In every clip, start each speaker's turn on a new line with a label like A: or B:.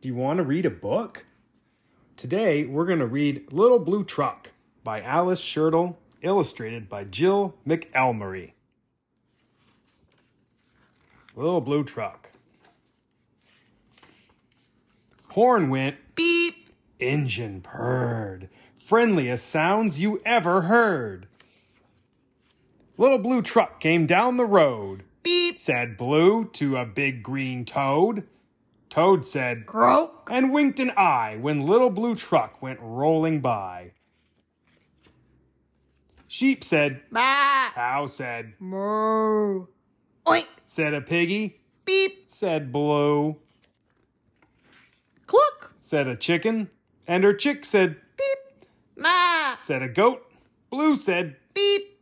A: Do you want to read a book? Today, we're going to read Little Blue Truck by Alice Schertle, illustrated by Jill McElmurray. Little Blue Truck. Horn went,
B: Beep.
A: engine purred, friendliest sounds you ever heard. Little Blue Truck came down the road,
B: Beep.
A: said Blue to a big green toad. Toad said,
B: Croak.
A: and winked an eye when Little Blue Truck went rolling by. Sheep said,
B: Bah.
A: Cow said,
B: Moo. Oink.
A: said a piggy,
B: Beep.
A: said Blue,
B: Cluck.
A: said a chicken, and her chick said,
B: Beep. Ma.
A: said a goat, Blue said,
B: Beep.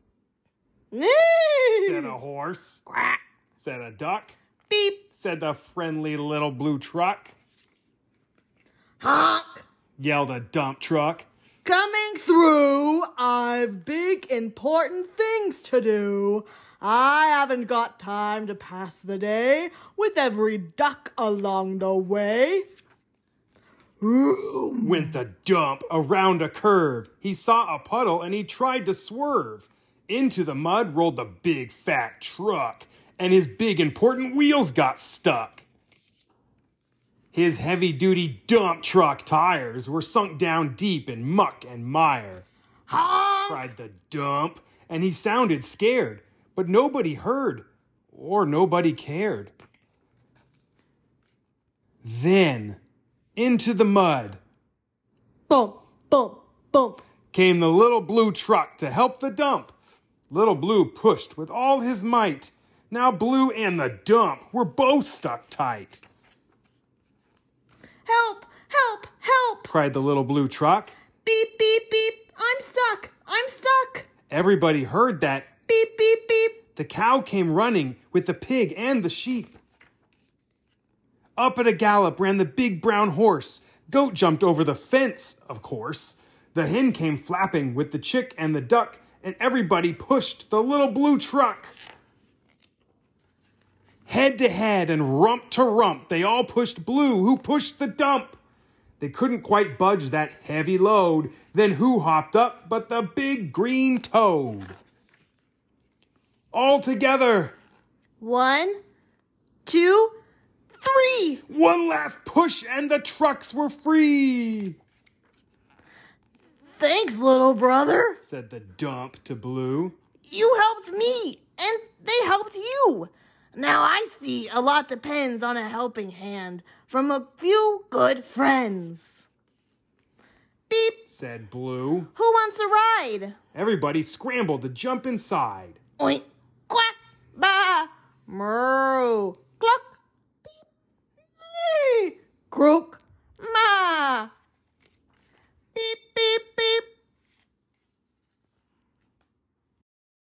B: Nee.
A: said a horse,
B: Quack.
A: said a duck,
B: Beep.
A: Said the friendly little blue truck,
B: Honk.
A: yelled a dump truck,
B: Coming through, I've big important things to do. I haven't got time to pass the day with every duck along the way. Ooh.
A: went the dump around a curve. He saw a puddle and he tried to swerve. Into the mud rolled the big fat truck, and his big important wheels got stuck. His heavy duty dump truck tires were sunk down deep in muck and mire.
B: Honk.
A: Cried the dump, and he sounded scared, but nobody heard or nobody cared. Then, into the mud,
B: Bump, bump, bump.
A: came the little blue truck to help the dump. Little Blue pushed with all his might. Now Blue and the dump were both stuck tight,
B: Help, help, help.
A: cried the little blue truck.
B: Beep, beep, beep. I'm stuck. I'm stuck.
A: Everybody heard that.
B: Beep, beep, beep.
A: The cow came running with the pig and the sheep. Up at a gallop ran the big brown horse. Goat jumped over the fence, of course. The hen came flapping with the chick and the duck, and everybody pushed the little blue truck. Head to head and rump to rump, they all pushed Blue, who pushed the dump. They couldn't quite budge that heavy load. Then who hopped up but the big green toad? All together,
B: One, two, three.
A: one last push, and the trucks were free,
B: Thanks, little brother.
A: said the dump to Blue.
B: You helped me, and they helped you. Now I see a lot depends on a helping hand from a few good friends. Beep.
A: Said Blue.
B: Who wants a ride?
A: Everybody scrambled to jump inside.
B: Oink, quack, ba, moo, oh. cluck, beep, nee, croak,